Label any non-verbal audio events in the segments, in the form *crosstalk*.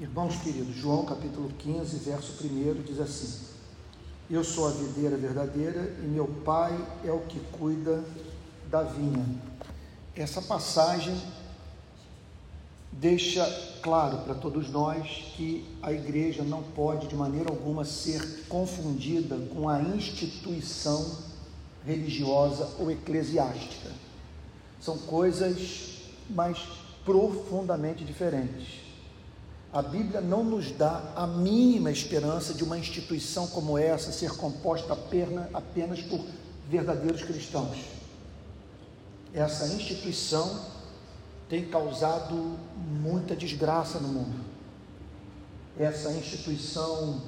Irmãos queridos, João capítulo 15, verso 1 diz assim: Eu sou a videira verdadeira e meu pai é o que cuida da vinha. Essa passagem deixa claro para todos nós que a igreja não pode de maneira alguma ser confundida com a instituição religiosa ou eclesiástica. São coisas mais profundamente diferentes. A Bíblia não nos dá a mínima esperança de uma instituição como essa ser composta apenas por verdadeiros cristãos. Essa instituição tem causado muita desgraça no mundo. Essa instituição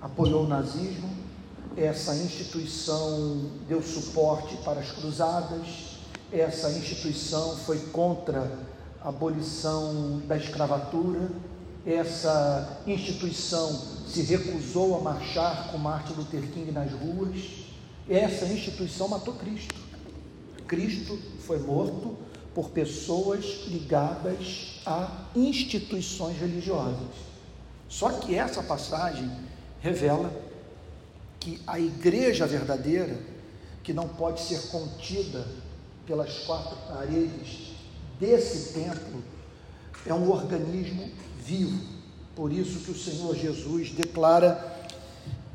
apoiou o nazismo, essa instituição deu suporte para as cruzadas, essa instituição foi contra a abolição da escravatura essa instituição se recusou a marchar com Martin Luther King nas ruas, essa instituição matou Cristo. Cristo foi morto por pessoas ligadas a instituições religiosas. Só que essa passagem revela que a igreja verdadeira, que não pode ser contida pelas quatro paredes desse templo, é um organismo vivo. Por isso que o Senhor Jesus declara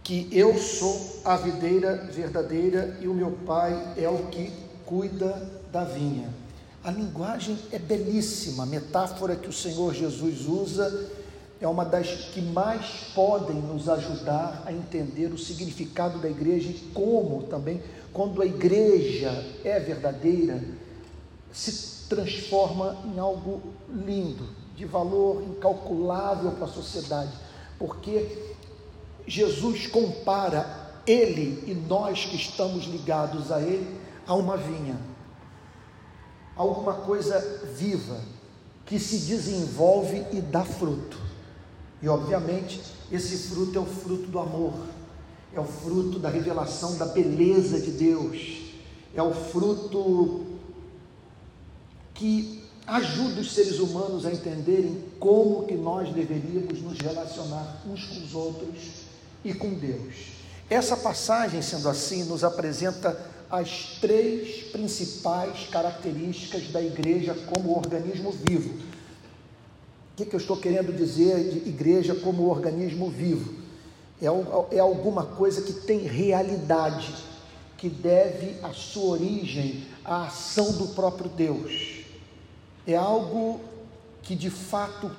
que eu sou a videira verdadeira e o meu Pai é o que cuida da vinha. A linguagem é belíssima, a metáfora que o Senhor Jesus usa é uma das que mais podem nos ajudar a entender o significado da igreja e como também, quando a igreja é verdadeira, se transforma em algo lindo, de valor incalculável para a sociedade, porque Jesus compara ele e nós que estamos ligados a ele a uma vinha, alguma coisa viva que se desenvolve e dá fruto. E obviamente, esse fruto é o fruto do amor, é o fruto da revelação da beleza de Deus, é o fruto que ajuda os seres humanos a entenderem como que nós deveríamos nos relacionar uns com os outros e com Deus. Essa passagem, sendo assim, nos apresenta as três principais características da igreja como organismo vivo. O que, que eu estou querendo dizer de igreja como organismo vivo? É, é alguma coisa que tem realidade, que deve a sua origem à ação do próprio Deus é algo que de fato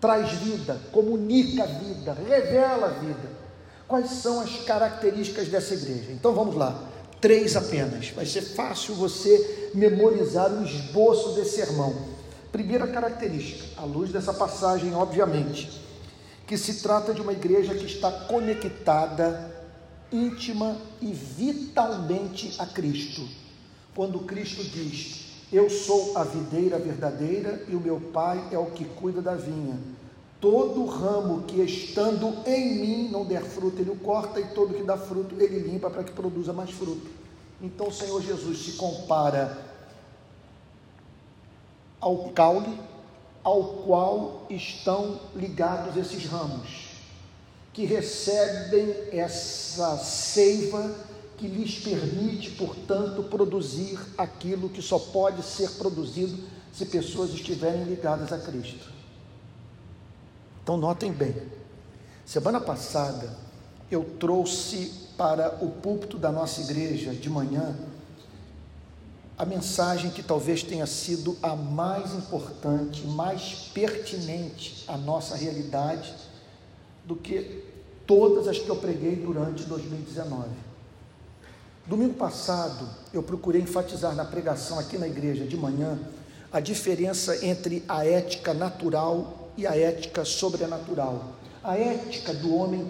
traz vida, comunica vida, revela vida. Quais são as características dessa igreja? Então vamos lá, três apenas. Vai ser fácil você memorizar o esboço desse sermão. Primeira característica, à luz dessa passagem, obviamente, que se trata de uma igreja que está conectada, íntima e vitalmente a Cristo. Quando Cristo diz: eu sou a videira verdadeira e o meu pai é o que cuida da vinha. Todo ramo que estando em mim não der fruto, ele o corta, e todo que dá fruto, ele limpa para que produza mais fruto. Então o Senhor Jesus se compara ao caule ao qual estão ligados esses ramos, que recebem essa seiva que lhes permite, portanto, produzir aquilo que só pode ser produzido se pessoas estiverem ligadas a Cristo. Então, notem bem, semana passada eu trouxe para o púlpito da nossa igreja de manhã a mensagem que talvez tenha sido a mais importante, mais pertinente à nossa realidade do que todas as que eu preguei durante 2019. Domingo passado, eu procurei enfatizar na pregação aqui na igreja de manhã a diferença entre a ética natural e a ética sobrenatural. A ética do homem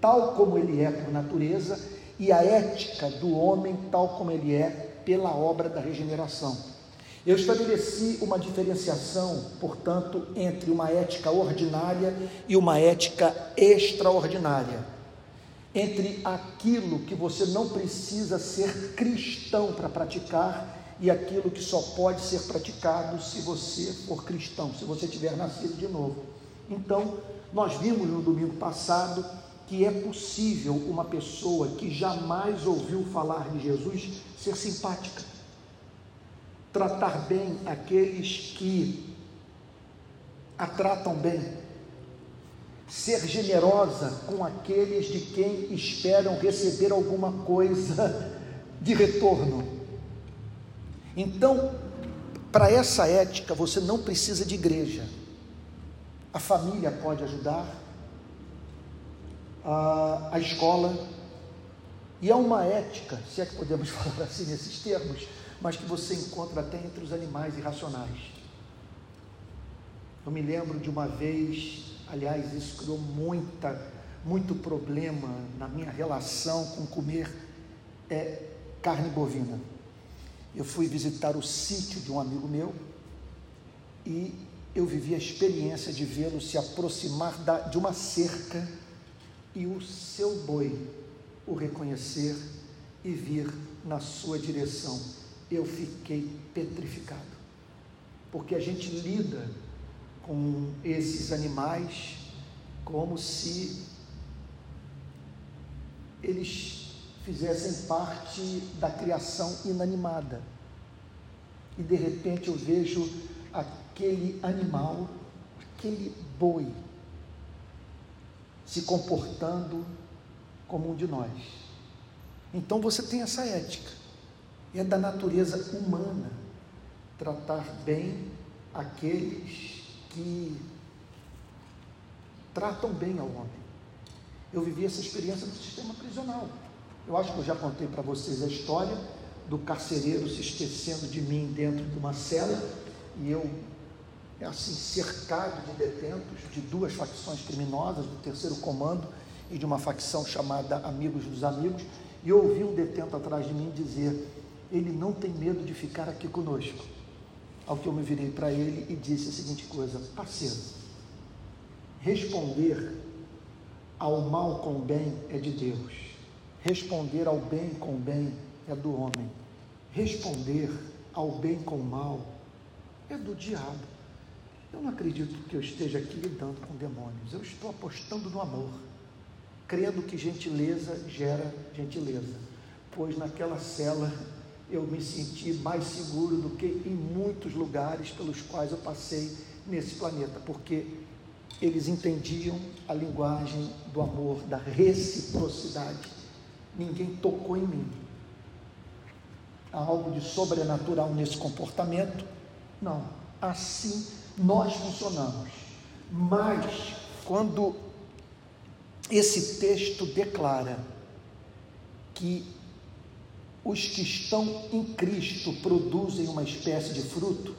tal como ele é por natureza e a ética do homem tal como ele é pela obra da regeneração. Eu estabeleci uma diferenciação, portanto, entre uma ética ordinária e uma ética extraordinária entre aquilo que você não precisa ser cristão para praticar e aquilo que só pode ser praticado se você for cristão, se você tiver nascido de novo. Então, nós vimos no domingo passado que é possível uma pessoa que jamais ouviu falar de Jesus ser simpática, tratar bem aqueles que a tratam bem, ser generosa com aqueles de quem esperam receber alguma coisa de retorno. Então, para essa ética, você não precisa de igreja. A família pode ajudar, a, a escola, e é uma ética, se é que podemos *laughs* falar assim nesses termos, mas que você encontra até entre os animais irracionais. Eu me lembro de uma vez, aliás, isso criou muita, muito problema na minha relação com comer é, carne bovina. Eu fui visitar o sítio de um amigo meu e eu vivi a experiência de vê-lo se aproximar da, de uma cerca e o seu boi o reconhecer e vir na sua direção. Eu fiquei petrificado, porque a gente lida com esses animais como se eles fizessem parte da criação inanimada. E de repente eu vejo aquele animal, aquele boi, se comportando como um de nós. Então você tem essa ética. É da natureza humana tratar bem aqueles que tratam bem ao homem. Eu vivi essa experiência no sistema prisional. Eu acho que eu já contei para vocês a história do carcereiro se esquecendo de mim dentro de uma cela e eu assim cercado de detentos de duas facções criminosas, do terceiro comando e de uma facção chamada Amigos dos Amigos, e ouvi um detento atrás de mim dizer: ele não tem medo de ficar aqui conosco. Ao que eu me virei para ele e disse a seguinte coisa: parceiro, responder ao mal com bem é de Deus. Responder ao bem com bem é do homem. Responder ao bem com mal é do diabo. Eu não acredito que eu esteja aqui lidando com demônios. Eu estou apostando no amor, crendo que gentileza gera gentileza. Pois naquela cela eu me senti mais seguro do que em muitos lugares pelos quais eu passei nesse planeta, porque eles entendiam a linguagem do amor, da reciprocidade ninguém tocou em mim. Há algo de sobrenatural nesse comportamento? Não. Assim nós funcionamos. Mas, quando esse texto declara que os que estão em Cristo produzem uma espécie de fruto,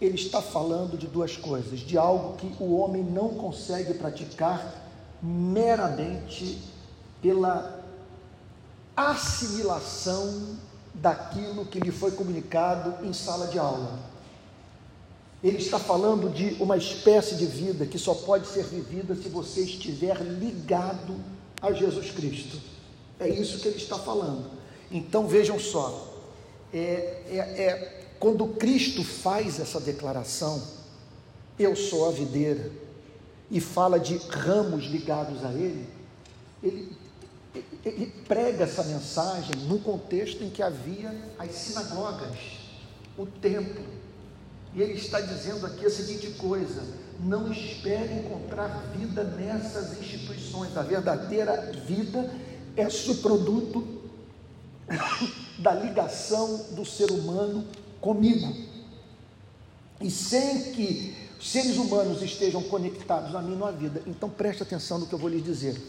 ele está falando de duas coisas: de algo que o homem não consegue praticar meramente pela assimilação daquilo que lhe foi comunicado em sala de aula. Ele está falando de uma espécie de vida que só pode ser vivida se você estiver ligado a Jesus Cristo. É isso que ele está falando. Então vejam só, é, é, é quando Cristo faz essa declaração, eu sou a videira, e fala de ramos ligados a Ele, ele ele prega essa mensagem num contexto em que havia as sinagogas, o templo. E ele está dizendo aqui a seguinte coisa: não espere encontrar vida nessas instituições. A verdadeira vida é subproduto *coughs* da ligação do ser humano comigo. E sem que seres humanos estejam conectados a mim, há vida. Então preste atenção no que eu vou lhes dizer.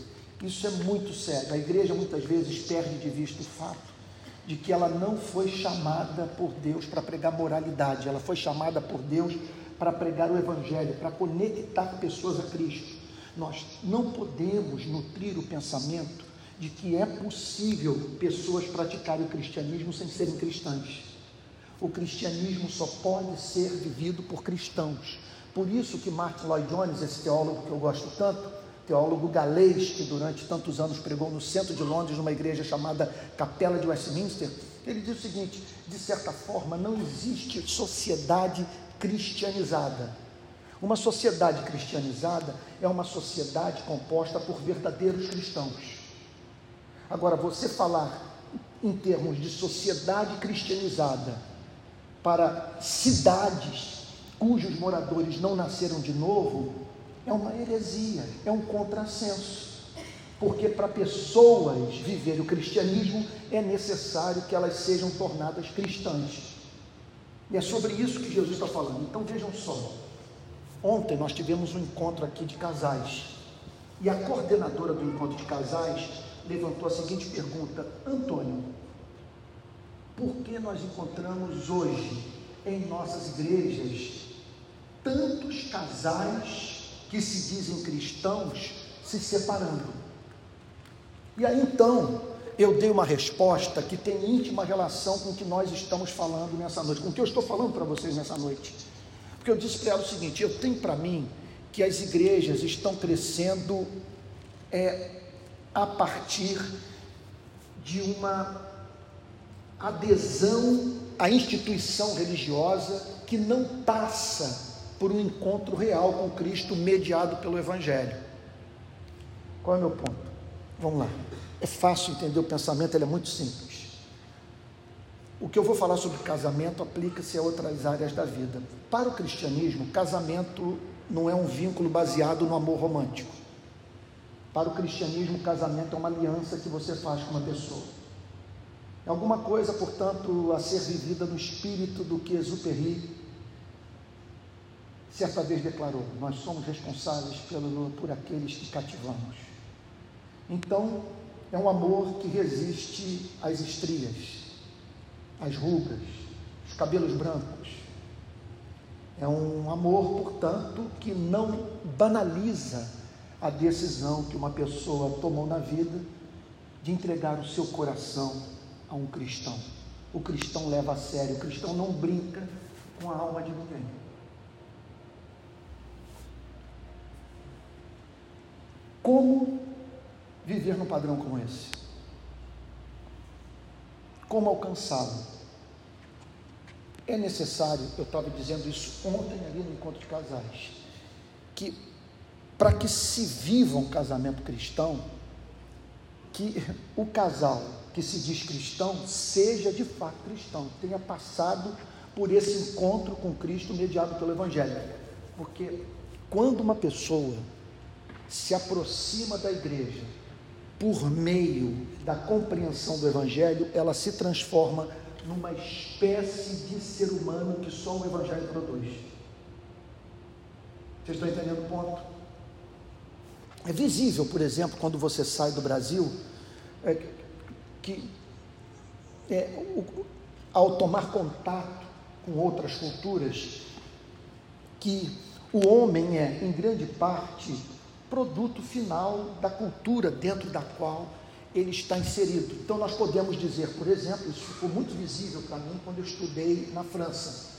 Isso é muito sério. A igreja muitas vezes perde de vista o fato de que ela não foi chamada por Deus para pregar moralidade, ela foi chamada por Deus para pregar o Evangelho, para conectar pessoas a Cristo. Nós não podemos nutrir o pensamento de que é possível pessoas praticarem o cristianismo sem serem cristãs. O cristianismo só pode ser vivido por cristãos. Por isso que Martin Lloyd Jones, esse teólogo que eu gosto tanto, teólogo galês que durante tantos anos pregou no centro de Londres, numa igreja chamada Capela de Westminster, ele diz o seguinte: de certa forma, não existe sociedade cristianizada. Uma sociedade cristianizada é uma sociedade composta por verdadeiros cristãos. Agora, você falar em termos de sociedade cristianizada para cidades cujos moradores não nasceram de novo é uma heresia, é um contrassenso. Porque para pessoas viverem o cristianismo é necessário que elas sejam tornadas cristãs. E é sobre isso que Jesus está falando. Então vejam só. Ontem nós tivemos um encontro aqui de casais. E a coordenadora do encontro de casais levantou a seguinte pergunta: Antônio, por que nós encontramos hoje em nossas igrejas tantos casais que se dizem cristãos se separando? E aí então eu dei uma resposta que tem íntima relação com o que nós estamos falando nessa noite, com o que eu estou falando para vocês nessa noite. Porque eu disse para ela o seguinte: eu tenho para mim que as igrejas estão crescendo é, a partir de uma adesão à instituição religiosa que não passa por um encontro real com Cristo mediado pelo Evangelho. Qual é o meu ponto? Vamos lá. É fácil entender o pensamento, ele é muito simples. O que eu vou falar sobre casamento aplica-se a outras áreas da vida. Para o cristianismo, casamento não é um vínculo baseado no amor romântico. Para o cristianismo, casamento é uma aliança que você faz com uma pessoa. É alguma coisa, portanto, a ser vivida no espírito do que Exupéry certa vez declarou: Nós somos responsáveis pelo, por aqueles que cativamos. Então, é um amor que resiste às estrias, as rugas, os cabelos brancos. É um amor, portanto, que não banaliza a decisão que uma pessoa tomou na vida de entregar o seu coração a um cristão. O cristão leva a sério, o cristão não brinca com a alma de ninguém. Como viver num padrão como esse? Como alcançá-lo? É necessário, eu estava dizendo isso ontem ali no encontro de casais, que para que se viva um casamento cristão, que *laughs* o casal que se diz cristão seja de fato cristão, tenha passado por esse encontro com Cristo mediado pelo Evangelho. Porque quando uma pessoa se aproxima da igreja por meio da compreensão do Evangelho, ela se transforma numa espécie de ser humano que só o Evangelho produz. Vocês estão entendendo o ponto? É visível, por exemplo, quando você sai do Brasil, é, que é, o, ao tomar contato com outras culturas, que o homem é, em grande parte, produto final da cultura dentro da qual ele está inserido. Então, nós podemos dizer, por exemplo, isso ficou muito visível para mim quando eu estudei na França.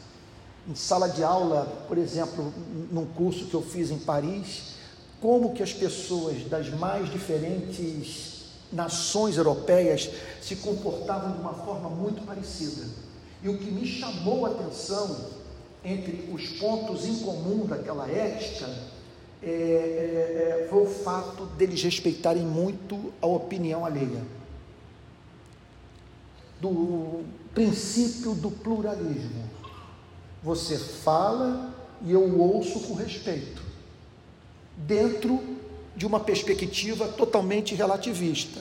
Em sala de aula, por exemplo, num curso que eu fiz em Paris, como que as pessoas das mais diferentes nações europeias se comportavam de uma forma muito parecida. E o que me chamou a atenção entre os pontos em comum daquela ética é, é, é, foi o fato deles respeitarem muito a opinião alheia. Do princípio do pluralismo. Você fala e eu ouço com respeito, dentro de uma perspectiva totalmente relativista.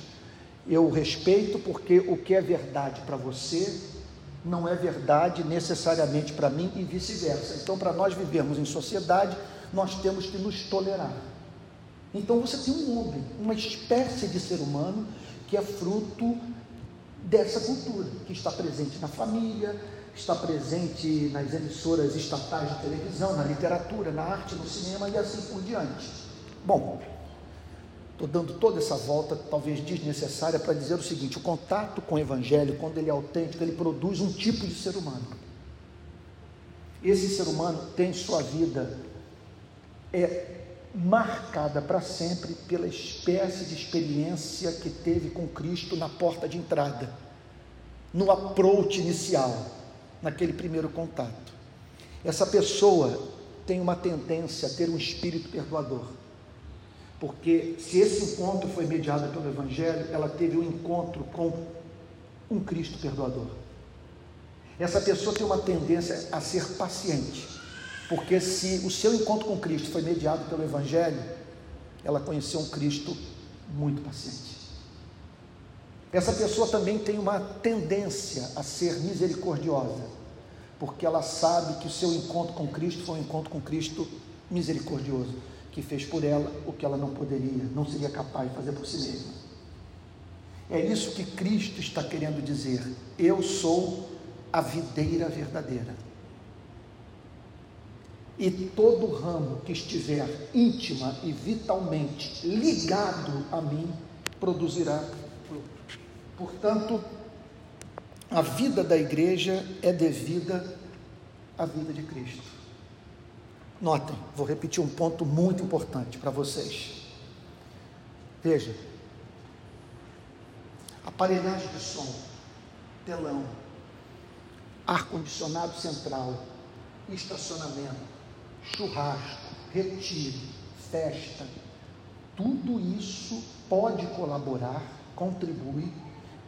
Eu respeito porque o que é verdade para você não é verdade necessariamente para mim e vice-versa. Então, para nós vivermos em sociedade, nós temos que nos tolerar. Então você tem um homem, uma espécie de ser humano que é fruto dessa cultura, que está presente na família, está presente nas emissoras estatais de televisão, na literatura, na arte, no cinema e assim por diante. Bom, estou dando toda essa volta, talvez desnecessária, para dizer o seguinte: o contato com o Evangelho, quando ele é autêntico, ele produz um tipo de ser humano. Esse ser humano tem sua vida é marcada para sempre pela espécie de experiência que teve com Cristo na porta de entrada, no approach inicial, naquele primeiro contato. Essa pessoa tem uma tendência a ter um espírito perdoador. Porque se esse encontro foi mediado pelo Evangelho, ela teve um encontro com um Cristo perdoador. Essa pessoa tem uma tendência a ser paciente, porque se o seu encontro com Cristo foi mediado pelo Evangelho, ela conheceu um Cristo muito paciente. Essa pessoa também tem uma tendência a ser misericordiosa, porque ela sabe que o seu encontro com Cristo foi um encontro com Cristo misericordioso, que fez por ela o que ela não poderia, não seria capaz de fazer por si mesma. É isso que Cristo está querendo dizer. Eu sou a videira verdadeira. E todo ramo que estiver íntima e vitalmente ligado a mim produzirá fruto. Portanto, a vida da igreja é devida à vida de Cristo. Notem, vou repetir um ponto muito importante para vocês. Veja, aparelhagem de som, telão, ar-condicionado central, estacionamento, churrasco, retiro, festa, tudo isso pode colaborar, contribui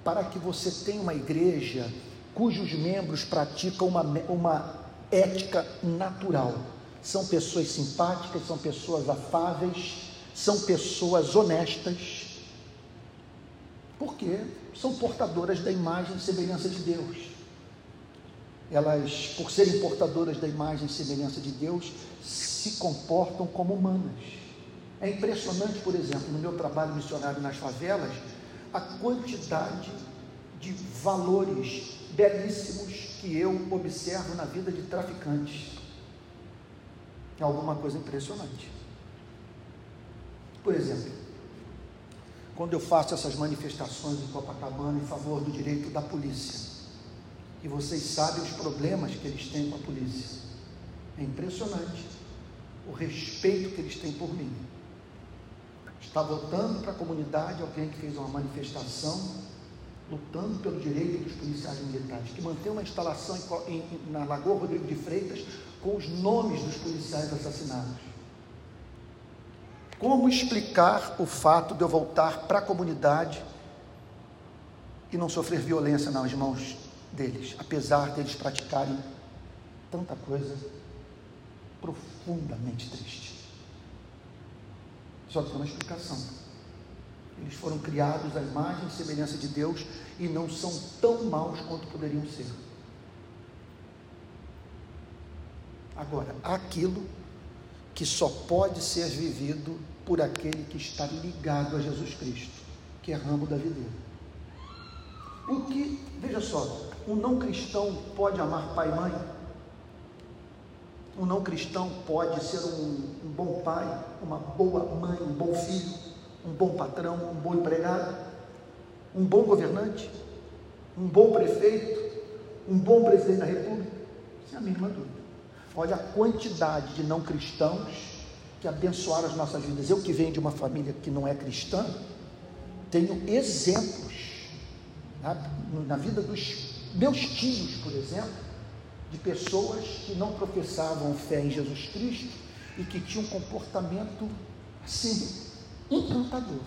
para que você tenha uma igreja cujos membros praticam uma, uma ética natural. São pessoas simpáticas, são pessoas afáveis, são pessoas honestas, porque são portadoras da imagem e semelhança de Deus elas, por serem portadoras da imagem e semelhança de Deus, se comportam como humanas. É impressionante, por exemplo, no meu trabalho missionário nas favelas, a quantidade de valores belíssimos que eu observo na vida de traficantes. É alguma coisa impressionante. Por exemplo, quando eu faço essas manifestações em Copacabana em favor do direito da polícia, e vocês sabem os problemas que eles têm com a polícia. É impressionante o respeito que eles têm por mim. Está voltando para a comunidade alguém que fez uma manifestação lutando pelo direito dos policiais militares, que mantém uma instalação em, em, na Lagoa Rodrigo de Freitas com os nomes dos policiais assassinados. Como explicar o fato de eu voltar para a comunidade e não sofrer violência nas mãos deles, apesar deles praticarem tanta coisa profundamente triste. Só tem uma explicação. Eles foram criados à imagem e semelhança de Deus e não são tão maus quanto poderiam ser. Agora, aquilo que só pode ser vivido por aquele que está ligado a Jesus Cristo, que é ramo da videira. O que, veja só, um não cristão pode amar pai e mãe? Um não cristão pode ser um, um, bom pai, uma boa mãe, um bom filho, um bom patrão, um bom empregado, um bom governante, um bom prefeito, um bom presidente da república? Sem a mínima dúvida. Olha a quantidade de não cristãos que abençoaram as nossas vidas. Eu que venho de uma família que não é cristã, tenho exemplos na vida dos meus tios, por exemplo, de pessoas que não professavam fé em Jesus Cristo e que tinham um comportamento assim, encantador.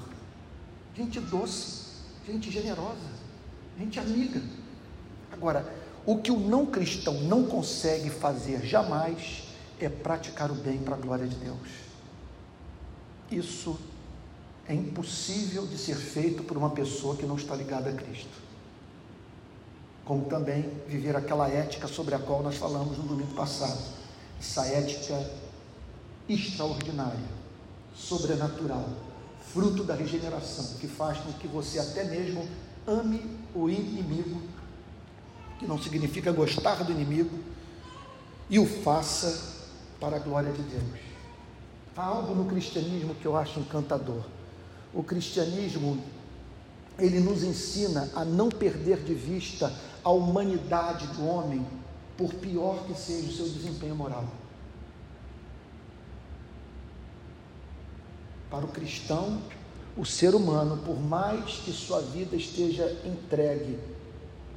Gente doce, gente generosa, gente amiga. Agora, o que o não cristão não consegue fazer jamais é praticar o bem para a glória de Deus. Isso é impossível de ser feito por uma pessoa que não está ligada a Cristo como também viver aquela ética sobre a qual nós falamos no domingo passado. Essa ética extraordinária, sobrenatural, fruto da regeneração, que faz com que você até mesmo ame o inimigo, que não significa gostar do inimigo, e o faça para a glória de Deus. Há algo no cristianismo que eu acho encantador. O cristianismo ele nos ensina a não perder de vista a humanidade do homem, por pior que seja o seu desempenho moral. Para o cristão, o ser humano, por mais que sua vida esteja entregue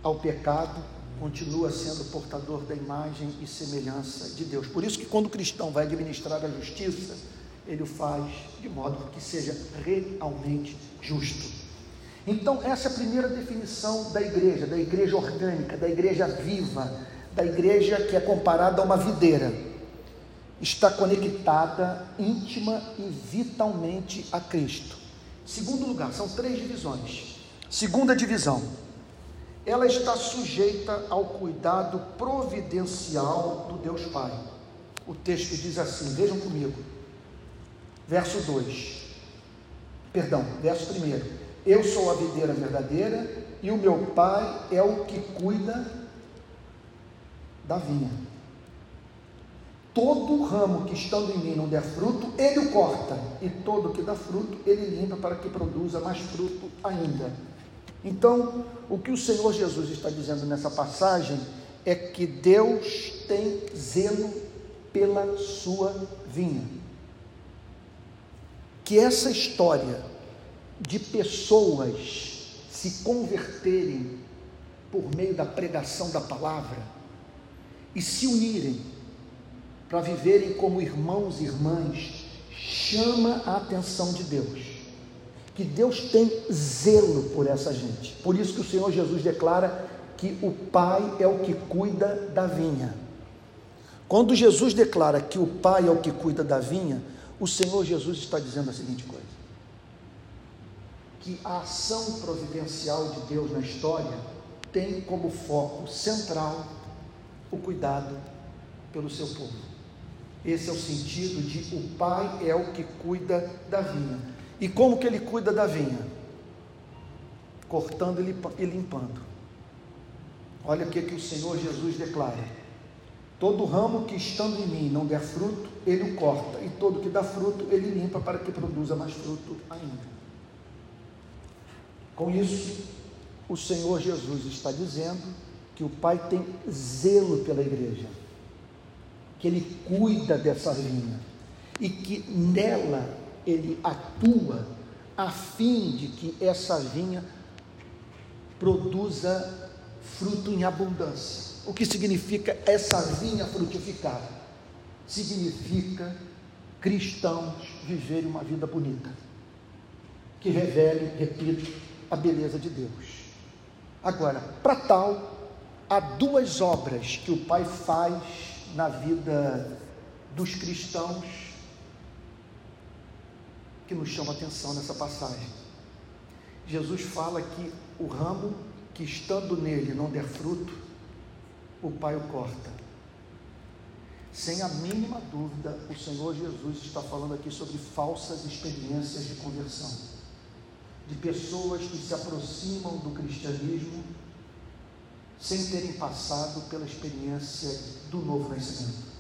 ao pecado, continua sendo portador da imagem e semelhança de Deus. Por isso que quando o cristão vai administrar a justiça, ele o faz de modo que seja realmente justo. Então, essa é a primeira definição da igreja, da igreja orgânica, da igreja viva, da igreja que é comparada a uma videira. Está conectada íntima e vitalmente a Cristo. Segundo lugar, são três divisões. Segunda divisão, ela está sujeita ao cuidado providencial do Deus Pai. O texto diz assim: vejam comigo, verso 2, perdão, verso 1: Eu sou a videira verdadeira e o meu Pai é o que cuida da vinha. Todo ramo que estando em mim não der fruto, ele o corta, e todo que dá fruto, ele limpa para que produza mais fruto ainda. Então, o que o Senhor Jesus está dizendo nessa passagem é que Deus tem zelo pela sua vinha. Que essa história de pessoas se converterem por meio da pregação da palavra e se unirem para viverem como irmãos e irmãs chama a atenção de Deus que Deus tem zelo por essa gente. Por isso que o Senhor Jesus declara que o Pai é o que cuida da vinha. Quando Jesus declara que o Pai é o que cuida da vinha, o Senhor Jesus está dizendo a seguinte coisa: que a ação providencial de Deus na história tem como foco central o cuidado pelo seu povo. Esse é o sentido de o Pai é o que cuida da vinha. E como que ele cuida da vinha? Cortando e limpando. Olha o que, que o Senhor Jesus declara: Todo ramo que estando em mim não der fruto, ele o corta, e todo que dá fruto, ele limpa para que produza mais fruto ainda. Com isso, o Senhor Jesus está dizendo que o Pai tem zelo pela igreja, que Ele cuida dessa vinha e que nela ele atua a fim de que essa vinha produza fruto em abundância. O que significa essa vinha frutificar? Significa cristãos viverem uma vida bonita, que revele, repito, a beleza de Deus. Agora, para tal, há duas obras que o Pai faz na vida dos cristãos que nos chama a atenção nessa passagem. Jesus fala que o ramo que estando nele não der fruto, o Pai o corta. Sem a mínima dúvida, o Senhor Jesus está falando aqui sobre falsas experiências de conversão, de pessoas que se aproximam do cristianismo sem terem passado pela experiência do novo nascimento.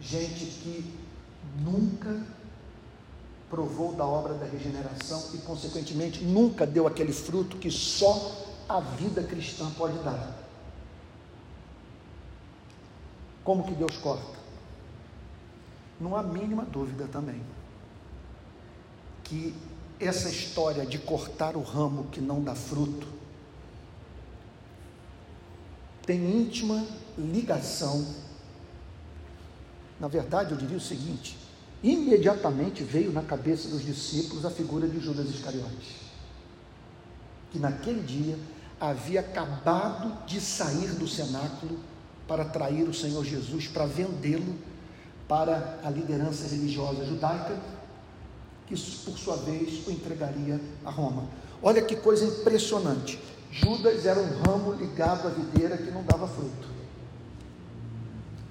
Gente que nunca provou da obra da regeneração e, consequentemente, nunca deu aquele fruto que só a vida cristã pode dar. Como que Deus corta? Não há mínima dúvida também que essa história de cortar o ramo que não dá fruto tem íntima ligação. Na verdade, eu diria o seguinte: imediatamente veio na cabeça dos discípulos a figura de Judas Iscariotes, que naquele dia havia acabado de sair do cenáculo para trair o Senhor Jesus, para vendê-lo para a liderança religiosa judaica, que por sua vez o entregaria a Roma. Olha que coisa impressionante. Judas era um ramo ligado à videira que não dava fruto.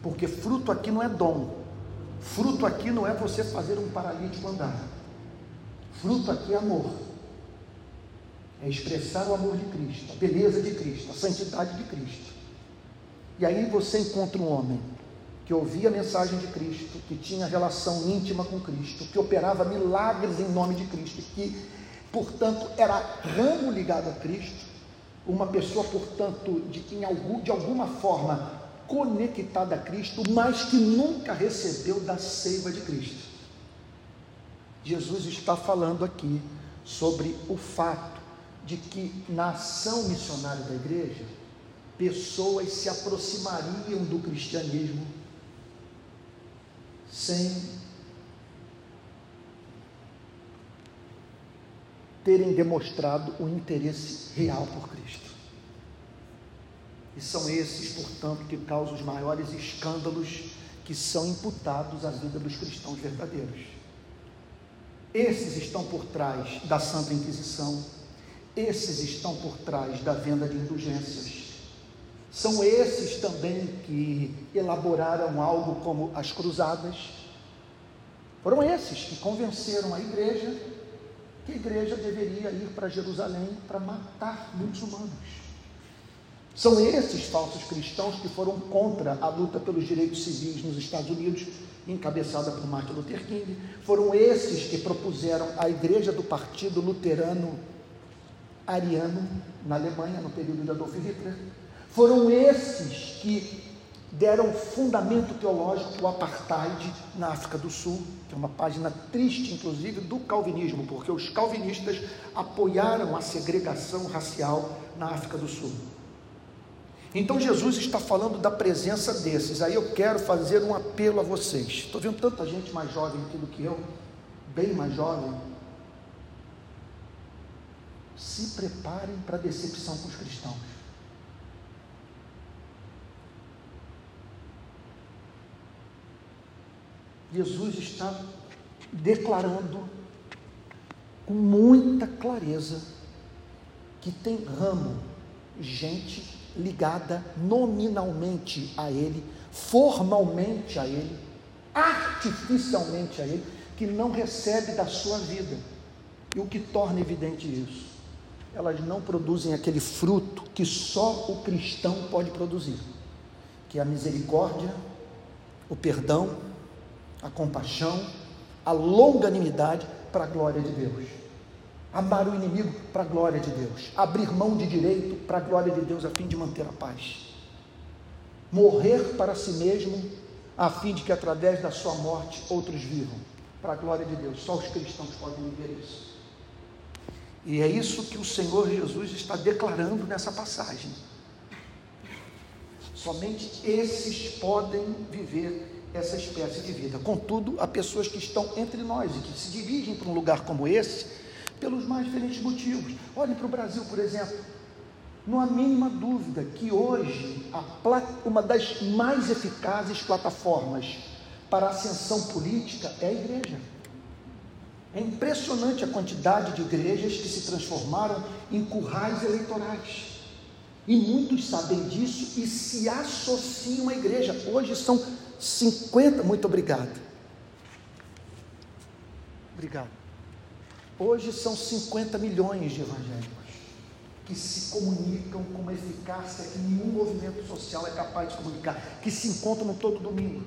Porque fruto aqui não é dom, Fruto aqui não é você fazer um paralítico andar. Fruto aqui é amor. É expressar o amor de Cristo, a beleza de Cristo, a santidade de Cristo. E aí você encontra um homem que ouvia a mensagem de Cristo, que tinha relação íntima com Cristo, que operava milagres em nome de Cristo, que, portanto, era ramo ligado a Cristo, uma pessoa, portanto, de, em algum, de alguma forma conectada a Cristo, mas que nunca recebeu da seiva de Cristo. Jesus está falando aqui sobre o fato de que na ação missionária da igreja, pessoas se aproximariam do cristianismo sem terem demonstrado o interesse real por Cristo. E são esses, portanto, que causam os maiores escândalos que são imputados à vida dos cristãos verdadeiros. Esses estão por trás da Santa Inquisição, esses estão por trás da venda de indulgências. São esses também que elaboraram algo como as cruzadas. Foram esses que convenceram a igreja que a igreja deveria ir para Jerusalém para matar muitos humanos. São esses falsos cristãos que foram contra a luta pelos direitos civis nos Estados Unidos, encabeçada por Martin Luther King. Foram esses que propuseram a igreja do Partido Luterano Ariano na Alemanha, no período de Adolf Hitler. Foram esses que deram fundamento teológico ao apartheid na África do Sul, que é uma página triste, inclusive, do calvinismo, porque os calvinistas apoiaram a segregação racial na África do Sul. Então Jesus está falando da presença desses. Aí eu quero fazer um apelo a vocês. Estou vendo tanta gente mais jovem aqui do que eu, bem mais jovem. Se preparem para a decepção com os cristãos. Jesus está declarando com muita clareza que tem ramo, gente ligada nominalmente a Ele, formalmente a Ele, artificialmente a Ele, que não recebe da sua vida. E o que torna evidente isso? Elas não produzem aquele fruto que só o cristão pode produzir, que é a misericórdia, o perdão, a compaixão, a longanimidade para a glória de Deus amar o inimigo para a glória de Deus, abrir mão de direito para a glória de Deus a fim de manter a paz, morrer para si mesmo a fim de que através da sua morte outros vivam para a glória de Deus. Só os cristãos podem viver isso. E é isso que o Senhor Jesus está declarando nessa passagem. Somente esses podem viver essa espécie de vida. Contudo, há pessoas que estão entre nós e que se dirigem para um lugar como esse pelos mais diferentes motivos. Olhe para o Brasil, por exemplo. Não há mínima dúvida que hoje uma das mais eficazes plataformas para ascensão política é a igreja. É impressionante a quantidade de igrejas que se transformaram em currais eleitorais. E muitos sabem disso e se associam à igreja. Hoje são 50. Muito obrigado. Obrigado. Hoje são 50 milhões de evangélicos que se comunicam com uma eficácia que nenhum movimento social é capaz de comunicar, que se encontram todo domingo.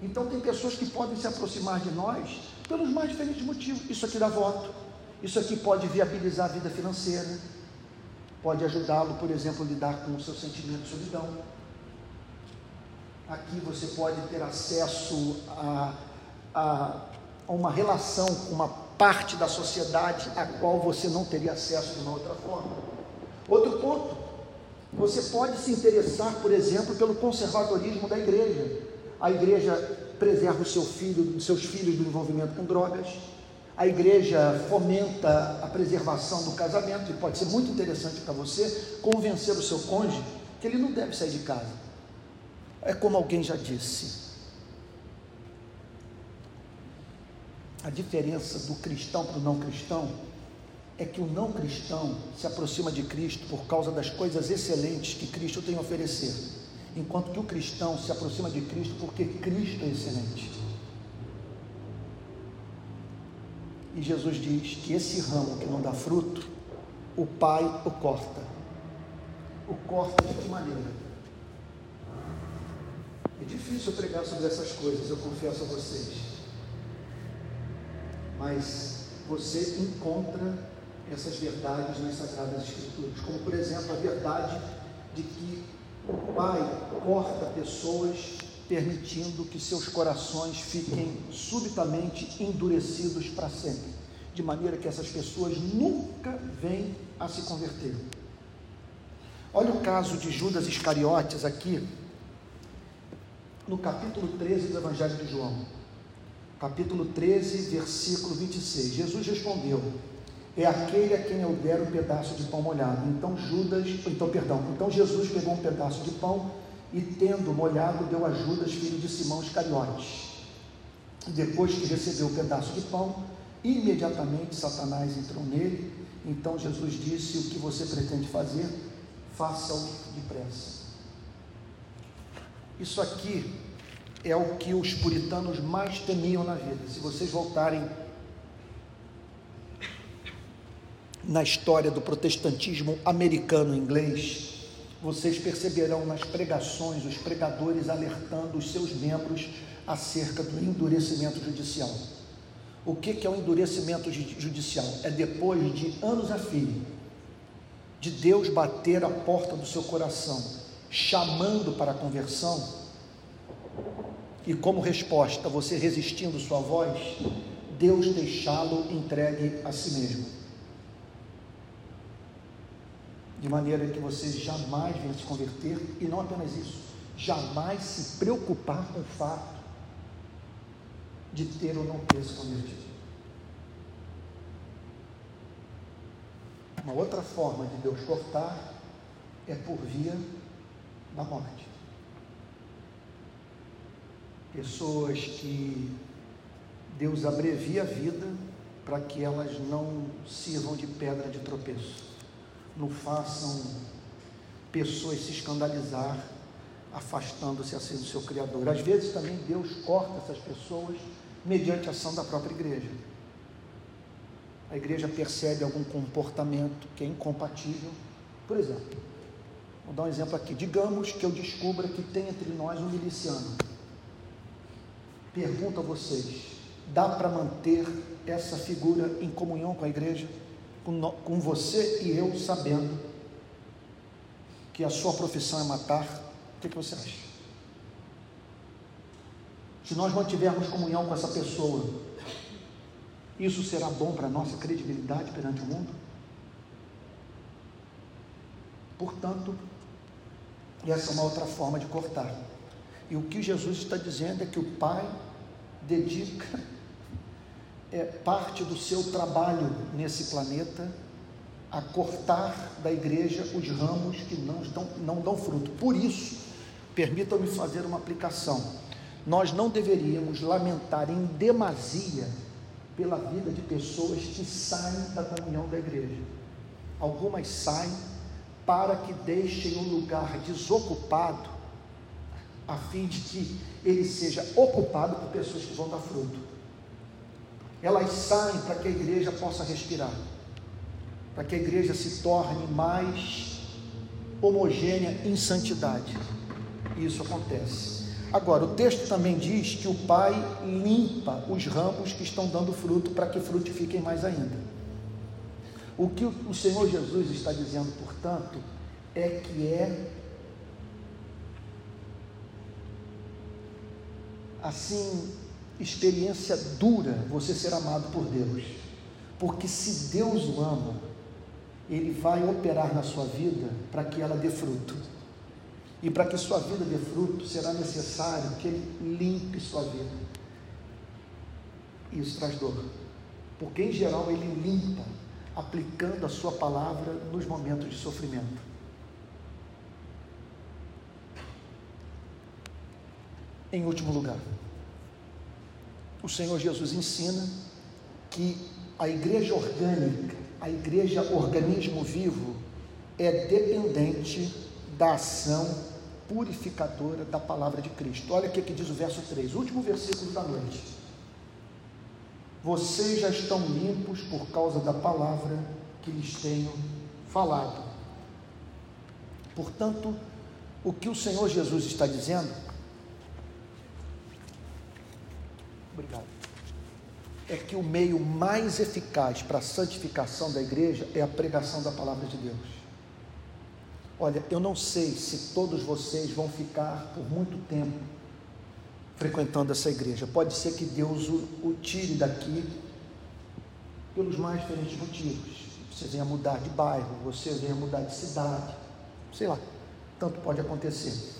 Então tem pessoas que podem se aproximar de nós pelos mais diferentes motivos. Isso aqui dá voto, isso aqui pode viabilizar a vida financeira, pode ajudá-lo, por exemplo, a lidar com o seu sentimento de solidão. Aqui você pode ter acesso a, a, a uma relação com uma parte da sociedade a qual você não teria acesso de uma outra forma. Outro ponto, você pode se interessar, por exemplo, pelo conservadorismo da igreja. A igreja preserva o seu filho, os seus filhos do envolvimento com drogas. A igreja fomenta a preservação do casamento e pode ser muito interessante para você convencer o seu cônjuge que ele não deve sair de casa. É como alguém já disse, A diferença do cristão para o não cristão é que o não cristão se aproxima de Cristo por causa das coisas excelentes que Cristo tem a oferecer, enquanto que o cristão se aproxima de Cristo porque Cristo é excelente. E Jesus diz que esse ramo que não dá fruto, o Pai o corta. O corta de que maneira? Difícil pregar sobre essas coisas, eu confesso a vocês mas você encontra essas verdades nas Sagradas Escrituras, como por exemplo a verdade de que o Pai corta pessoas permitindo que seus corações fiquem subitamente endurecidos para sempre, de maneira que essas pessoas nunca vêm a se converter. Olha o caso de Judas Iscariotes aqui, no capítulo 13 do Evangelho de João. Capítulo 13, versículo 26. Jesus respondeu: É aquele a quem eu der um pedaço de pão molhado. Então Judas, então perdão, então Jesus pegou um pedaço de pão e tendo molhado deu a Judas, filho de Simão Iscariotes. Depois que recebeu o pedaço de pão, imediatamente Satanás entrou nele. Então Jesus disse: O que você pretende fazer? Faça-o depressa. Isso aqui é o que os puritanos mais temiam na vida. Se vocês voltarem na história do protestantismo americano inglês, vocês perceberão nas pregações os pregadores alertando os seus membros acerca do endurecimento judicial. O que é o endurecimento judicial? É depois de anos a fio, de Deus bater a porta do seu coração, chamando para a conversão, e como resposta, você resistindo sua voz, Deus deixá-lo entregue a si mesmo. De maneira que você jamais venha se converter, e não apenas isso, jamais se preocupar com o fato de ter ou não ter se convertido. Uma outra forma de Deus cortar é por via morte. Pessoas que Deus abrevia a vida para que elas não sirvam de pedra de tropeço, não façam pessoas se escandalizar, afastando-se assim do seu Criador. Às vezes também Deus corta essas pessoas mediante a ação da própria igreja. A igreja percebe algum comportamento que é incompatível. Por exemplo, vou dar um exemplo aqui. Digamos que eu descubra que tem entre nós um miliciano. Pergunto a vocês: dá para manter essa figura em comunhão com a igreja? Com, você e eu sabendo que a sua profissão é matar? O que, que você acha? Se nós mantivermos comunhão com essa pessoa, isso será bom para a nossa credibilidade perante o mundo? Portanto, essa é uma outra forma de cortar. E o que Jesus está dizendo é que o Pai dedica *laughs* é, parte do seu trabalho nesse planeta a cortar da igreja os ramos que não, estão, não dão fruto. Por isso, permitam-me fazer uma aplicação nós não deveríamos lamentar em demasia pela vida de pessoas que saem da comunhão da igreja. Algumas saem para que deixem um lugar desocupado, a fim de que ele seja ocupado por pessoas que vão dar fruto. Elas saem para que a igreja possa respirar, para que a igreja se torne mais homogênea em santidade. Isso acontece. Agora, o texto também diz que o Pai limpa os ramos que estão dando fruto para que frutifiquem mais ainda. O que o Senhor Jesus está dizendo, portanto, é que é assim experiência dura você ser amado por Deus. Porque se Deus o ama, ele vai operar na sua vida para que ela dê fruto. E para que sua vida dê fruto, será necessário que Ele limpe sua vida. Isso traz dor. Porque, em geral, Ele limpa, aplicando a Sua palavra nos momentos de sofrimento. Em último lugar, o Senhor Jesus ensina que a igreja orgânica, a igreja organismo vivo, é dependente da ação purificadora da palavra de Cristo. Olha o que diz o verso 3, último versículo da noite. Vocês já estão limpos por causa da palavra que lhes tenho falado. Portanto, o que o Senhor Jesus está dizendo, obrigado, é que o meio mais eficaz para a santificação da igreja é a pregação da palavra de Deus. Olha, eu não sei se todos vocês vão ficar por muito tempo frequentando essa igreja. Pode ser que Deus o, o tire daqui pelos mais diferentes motivos. Você venha mudar de bairro, você venha mudar de cidade, Sei lá, tanto pode acontecer.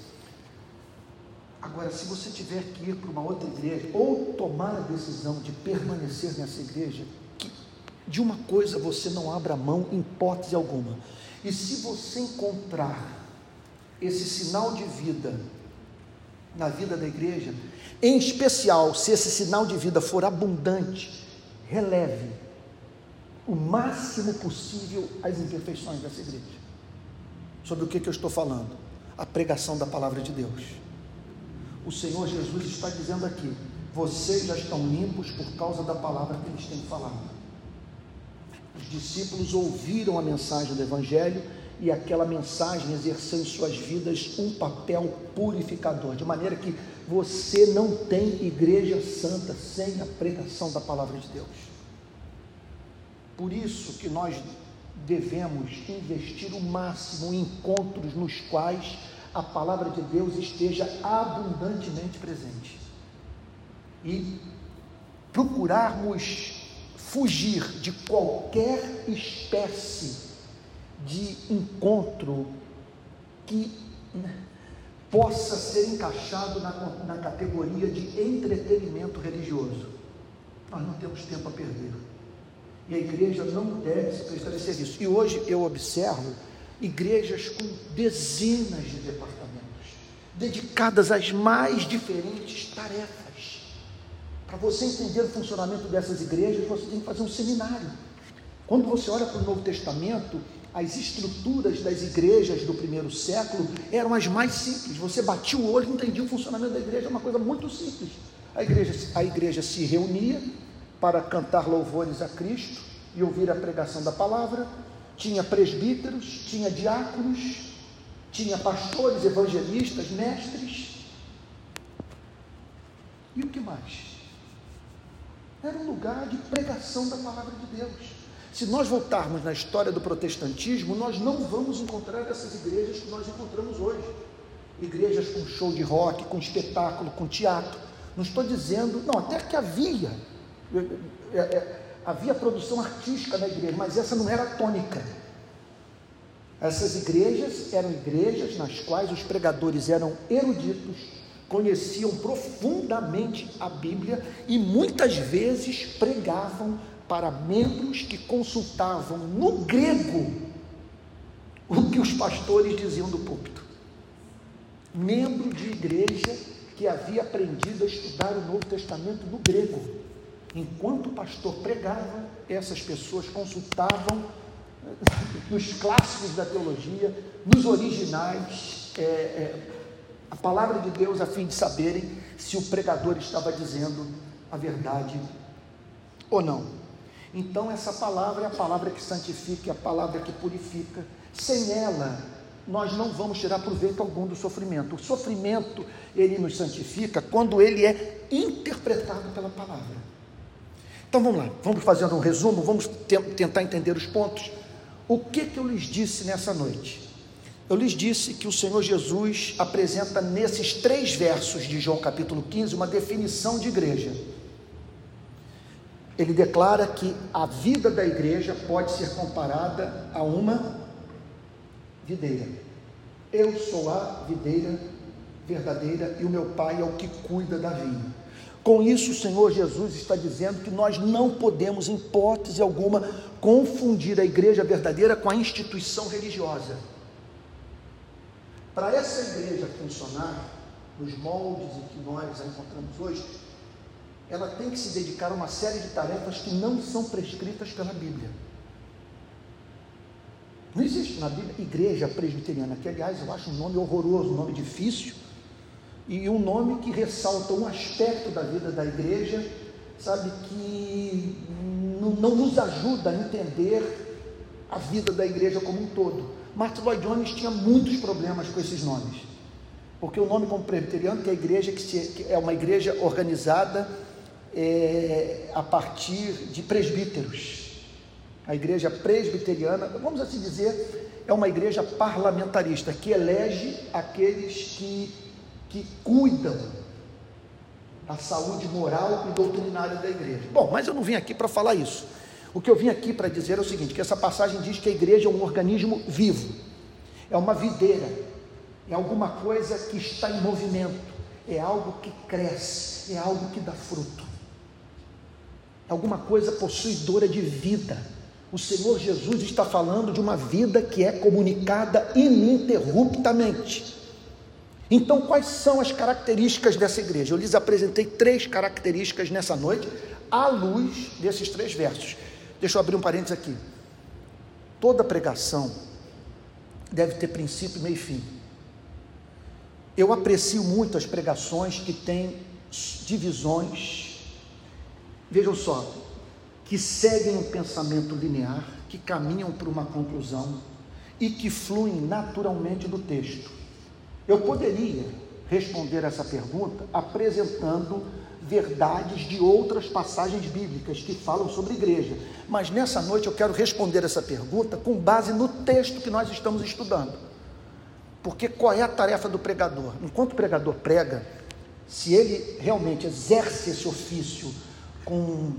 Agora, se você tiver que ir para uma outra igreja ou tomar a decisão de permanecer nessa igreja, que de uma coisa você não abra mão em hipótese alguma. E se você encontrar esse sinal de vida na vida da igreja, em especial se esse sinal de vida for abundante, releve o máximo possível as imperfeições dessa igreja. Sobre o que, que eu estou falando? A pregação da palavra de Deus. O Senhor Jesus está dizendo aqui: vocês já estão limpos por causa da palavra que eles têm falado. Os discípulos ouviram a mensagem do Evangelho e aquela mensagem exerceu em suas vidas um papel purificador, de maneira que você não tem igreja santa sem a pregação da palavra de Deus. Por isso que nós devemos investir o máximo em encontros nos quais a palavra de Deus esteja abundantemente presente. E procurarmos fugir de qualquer espécie de encontro que possa ser encaixado na, na categoria de entretenimento religioso. Nós não temos tempo a perder. E a igreja não deve se prestar serviço. E hoje eu observo igrejas com dezenas de departamentos, dedicadas às mais diferentes tarefas. Para você entender o funcionamento dessas igrejas, você tem que fazer um seminário. Quando você olha para o Novo Testamento, as estruturas das igrejas do primeiro século eram as mais simples. Você batia o olho e entendia o funcionamento da igreja, é uma coisa muito simples. A igreja, a igreja se reunia para cantar louvores a Cristo e ouvir a pregação da palavra, tinha presbíteros, tinha diáconos, tinha pastores, evangelistas, mestres. E o que mais? Era um lugar de pregação da palavra de Deus. Se nós voltarmos na história do protestantismo, nós não vamos encontrar essas igrejas que nós encontramos hoje. Igrejas com show de rock, com espetáculo, com teatro. Não estou dizendo, não, até que havia, é, é, é, havia produção artística na igreja, mas essa não era a tônica. Essas igrejas eram igrejas nas quais os pregadores eram eruditos, conheciam profundamente a Bíblia e muitas vezes pregavam para membros que consultavam no grego o que os pastores diziam do púlpito. Membro de igreja que havia aprendido a estudar o Novo Testamento no grego. Enquanto o pastor pregava, essas pessoas consultavam nos clássicos da teologia, nos originais, é, é, a palavra de Deus, a fim de saberem se o pregador estava dizendo a verdade ou não. Então, essa palavra é a palavra que santifica, é a palavra que purifica. Sem ela, nós não vamos tirar proveito algum do sofrimento. O sofrimento, ele nos santifica quando ele é interpretado pela palavra. Então vamos lá, vamos fazendo um resumo, vamos tentar entender os pontos. O que, que eu lhes disse nessa noite? Eu lhes disse que o Senhor Jesus apresenta nesses três versos de João capítulo 15 uma definição de igreja ele declara que a vida da igreja pode ser comparada a uma videira. Eu sou a videira verdadeira e o meu pai é o que cuida da vinha. Com isso, o Senhor Jesus está dizendo que nós não podemos, em hipótese alguma, confundir a igreja verdadeira com a instituição religiosa. Para essa igreja funcionar nos moldes em que nós a encontramos hoje, ela tem que se dedicar a uma série de tarefas que não são prescritas pela Bíblia. Não existe na Bíblia igreja presbiteriana, que aliás eu acho um nome horroroso, um nome difícil, e um nome que ressalta um aspecto da vida da igreja, sabe, que não, nos ajuda a entender a vida da igreja como um todo. Martin Lloyd Jones tinha muitos problemas com esses nomes, porque o nome como presbiteriano, que é a igreja que, se, que é uma igreja organizada é, a partir de presbíteros. A igreja presbiteriana, vamos assim dizer, é uma igreja parlamentarista que elege aqueles que, que cuidam da saúde moral e doutrinária da igreja. Bom, mas eu não vim aqui para falar isso. O que eu vim aqui para dizer é o seguinte: que essa passagem diz que a igreja é um organismo vivo. é uma videira, é alguma coisa que está em movimento, é algo que cresce, é algo que dá fruto, alguma coisa possuidora de vida. O Senhor Jesus está falando de uma vida que é comunicada ininterruptamente. Então, quais são as características dessa igreja? Eu lhes apresentei três características nessa noite, à luz desses três versos. Deixa eu abrir um parênteses aqui. Toda pregação deve ter princípio, meio e fim. Eu aprecio muito as pregações que têm divisões, vejam só, que seguem um pensamento linear, que caminham para uma conclusão e que fluem naturalmente do texto. Eu poderia responder essa pergunta apresentando verdades de outras passagens bíblicas que falam sobre igreja, mas nessa noite eu quero responder essa pergunta com base no texto que nós estamos estudando. Porque qual é a tarefa do pregador? Enquanto o pregador prega, se ele realmente exerce esse ofício com,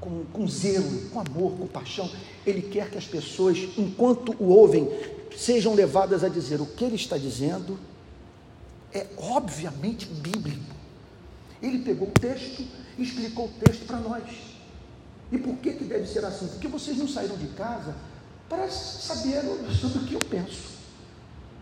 com, com zelo, com amor, com paixão, ele quer que as pessoas, enquanto o ouvem, sejam levadas a dizer o que ele está dizendo é obviamente bíblico. Ele pegou o texto e explicou o texto para nós. E por que, que deve ser assim? Porque vocês não saíram de casa para saber sobre o que eu penso.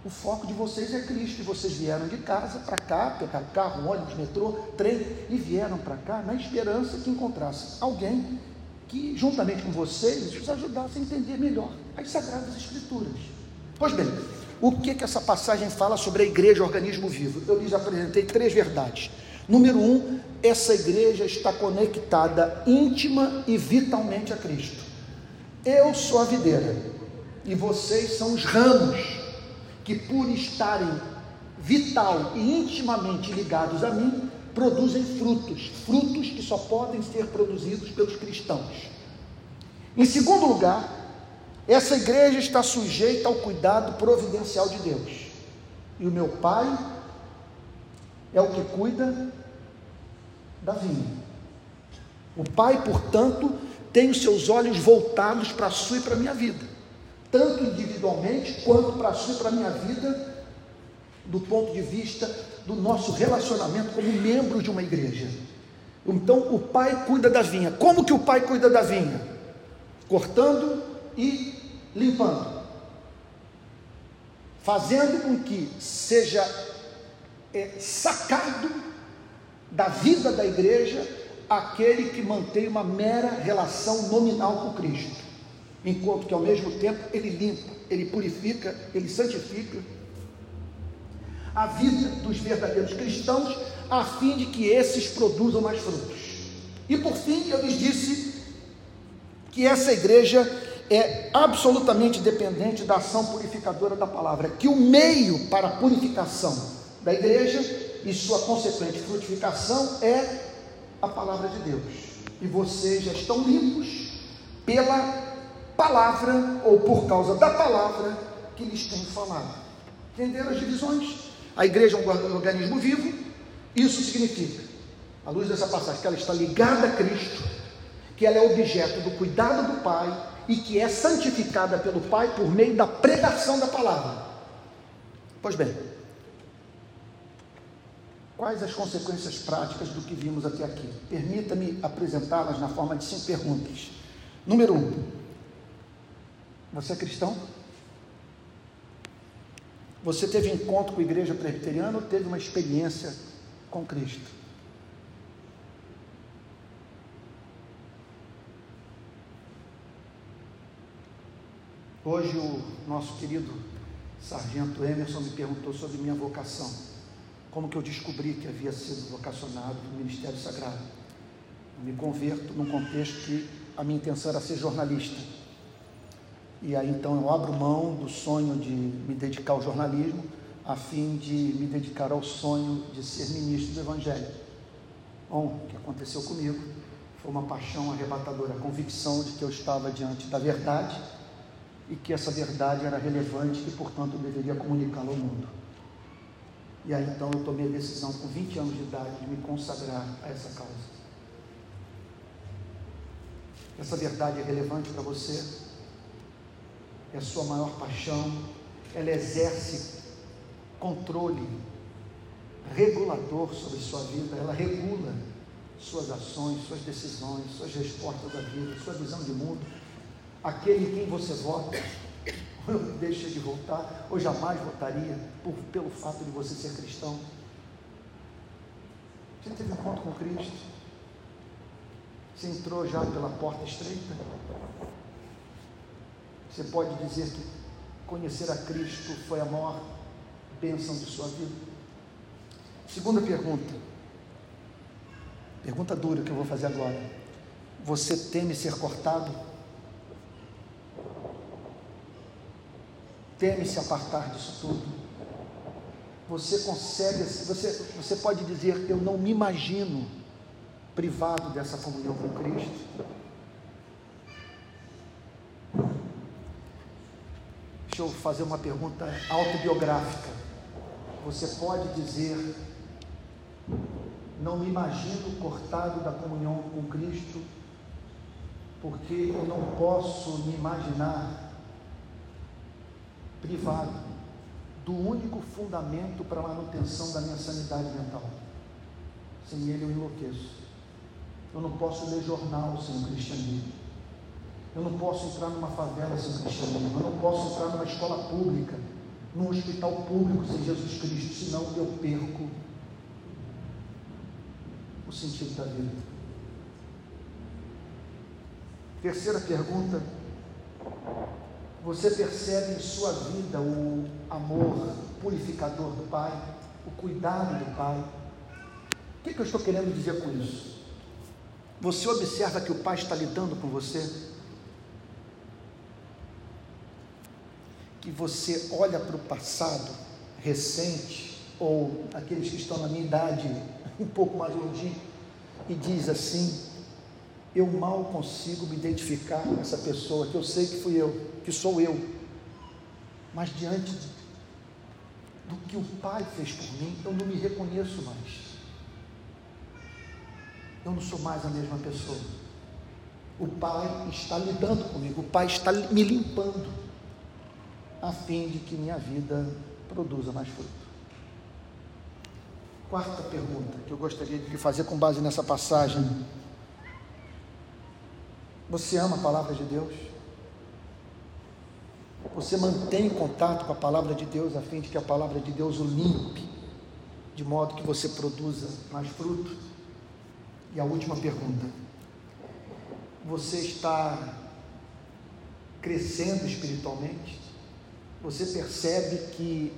O foco de vocês é Cristo. E vocês vieram de casa para cá, pegaram carro, ônibus, metrô, trem, e vieram para cá na esperança que encontrassem alguém que, juntamente com vocês, os ajudasse a entender melhor as Sagradas Escrituras. Pois bem, o que, que essa passagem fala sobre a igreja, organismo vivo? Eu lhes apresentei três verdades. Número um, essa igreja está conectada íntima e vitalmente a Cristo. Eu sou a videira e vocês são os ramos que, por estarem vital e intimamente ligados a mim, produzem frutos, frutos que só podem ser produzidos pelos cristãos. Em segundo lugar, essa igreja está sujeita ao cuidado providencial de Deus. E o meu pai é o que cuida da vinha. O pai, portanto, tem os seus olhos voltados para a sua e para a minha vida, tanto individualmente quanto para a sua e para a minha vida, do ponto de vista do nosso relacionamento como membro de uma igreja. Então, o pai cuida da vinha. Como que o pai cuida da vinha? Cortando e limpando, fazendo com que seja é, sacado da vida da igreja aquele que mantém uma mera relação nominal com Cristo, enquanto que ao mesmo tempo ele limpa, ele purifica, ele santifica a vida dos verdadeiros cristãos, a fim de que esses produzam mais frutos. E por fim, eu lhes disse que essa igreja é absolutamente dependente da ação purificadora da palavra, que o meio para a purificação da igreja e sua consequente frutificação é a palavra de Deus. E vocês já estão limpos pela palavra ou por causa da palavra que lhes tenho falado. Entenderam as divisões? A igreja é um organismo vivo, isso significa, à luz dessa passagem, que ela está ligada a Cristo, que ela é objeto do cuidado do Pai e que é santificada pelo Pai por meio da pregação da palavra. Pois bem, quais as consequências práticas do que vimos até aqui? Permita-me apresentá-las na forma de cinco perguntas. Número um, você é cristão? Você teve encontro com a igreja presbiteriana ou teve uma experiência com Cristo? Hoje o nosso querido sargento Emerson me perguntou sobre minha vocação. Como que eu descobri que havia sido vocacionado no Ministério Sagrado? Eu me converto num contexto que a minha intenção era ser jornalista. E aí então eu abro mão do sonho de me dedicar ao jornalismo, a fim de me dedicar ao sonho de ser ministro do Evangelho. Bom, o que aconteceu comigo foi uma paixão arrebatadora, a convicção de que eu estava diante da verdade e que essa verdade era relevante e, portanto, eu deveria comunicá-la ao mundo. E aí então eu tomei a decisão, com 20 anos de idade, de me consagrar a essa causa. Essa verdade é relevante para você? É a sua maior paixão? ela exerce controle regulador sobre sua vida, ela regula suas ações, suas decisões, suas respostas da vida, sua visão de mundo. Aquele em quem você vota, *laughs* ou deixa de votar, ou jamais votaria por, pelo fato de você ser cristão. Você teve encontro com Cristo? Você entrou já pela porta estreita? Você pode dizer que conhecer a Cristo foi a maior bênção de sua vida? Segunda pergunta. Pergunta dura que eu vou fazer agora. Você teme ser cortado? Teme se apartar disso tudo? Você consegue, você, você pode dizer, eu não me imagino privado dessa comunhão com Cristo? Deixa eu fazer uma pergunta autobiográfica. Você pode dizer, não me imagino cortado da comunhão com Cristo, porque eu não posso me imaginar privado do único fundamento para a manutenção da minha sanidade mental. Sem ele eu enlouqueço. Eu não posso ler jornal sem o cristianismo. Eu não posso entrar numa favela sem cristianismo. Eu não posso entrar numa escola pública, num hospital público sem Jesus Cristo, senão eu perco o sentido da vida. Terceira pergunta: você percebe em sua vida o amor purificador do Pai, o cuidado do Pai? O que, que eu estou querendo dizer com isso? Você observa que o Pai está lidando com você? Que você olha para o passado recente, ou aqueles que estão na minha idade *laughs* um pouco mais longínquo, e diz assim: Eu mal consigo me identificar com essa pessoa, que eu sei que fui eu, que sou eu, mas diante do que o Pai fez por mim, eu não me reconheço mais. Eu não sou mais a mesma pessoa. O Pai está lidando comigo, o Pai está me limpando, a fim de que minha vida produza mais fruto. Quarta pergunta que eu gostaria de fazer com base nessa passagem. Você ama a palavra de Deus? Você mantém contato com a palavra de Deus a fim de que a palavra de Deus o limpe, de modo que você produza mais fruto? E a última pergunta: Você está crescendo espiritualmente? Você percebe que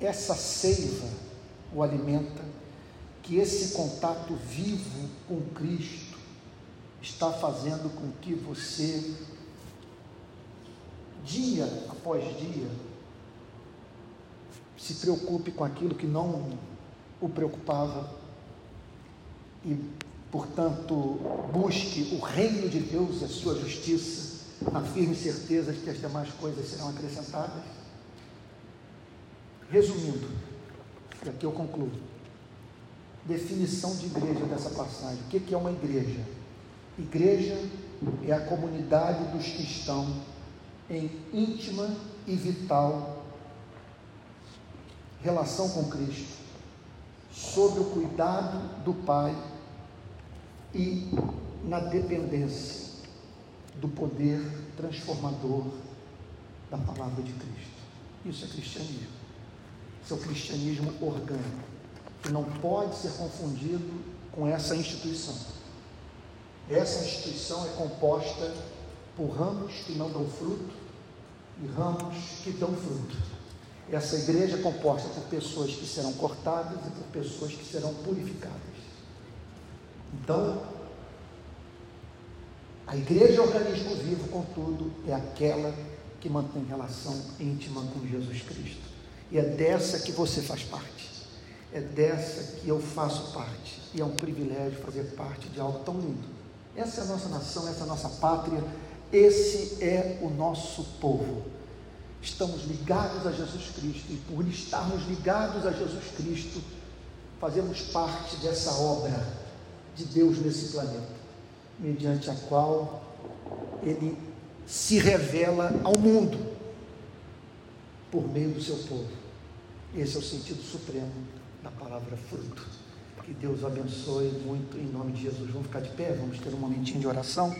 essa seiva o alimenta, que esse contato vivo com Cristo está fazendo com que você, dia após dia, se preocupe com aquilo que não o preocupava e, portanto, busque o reino de Deus e a sua justiça, na firme certeza de que as demais coisas serão acrescentadas. Resumindo, e aqui eu concluo. Definição de igreja dessa passagem. O que é uma igreja? Igreja é a comunidade dos que estão em íntima e vital relação com Cristo, sob o cuidado do Pai e na dependência do poder transformador da palavra de Cristo. Isso é cristianismo seu cristianismo orgânico, que não pode ser confundido com essa instituição. Essa instituição é composta por ramos que não dão fruto e ramos que dão fruto. Essa igreja é composta por pessoas que serão cortadas e por pessoas que serão purificadas. Então, a igreja organismo vivo, contudo, é aquela que mantém relação íntima com Jesus Cristo. E é dessa que você faz parte. É dessa que eu faço parte. E é um privilégio fazer parte de algo tão lindo. Essa é a nossa nação, essa é a nossa pátria, esse é o nosso povo. Estamos ligados a Jesus Cristo e por estarmos ligados a Jesus Cristo, fazemos parte dessa obra de Deus nesse planeta, mediante a qual ele se revela ao mundo por meio do seu povo. Esse é o sentido supremo da palavra fruto. Que Deus abençoe muito em nome de Jesus. Vamos ficar de pé, vamos ter um momentinho de oração.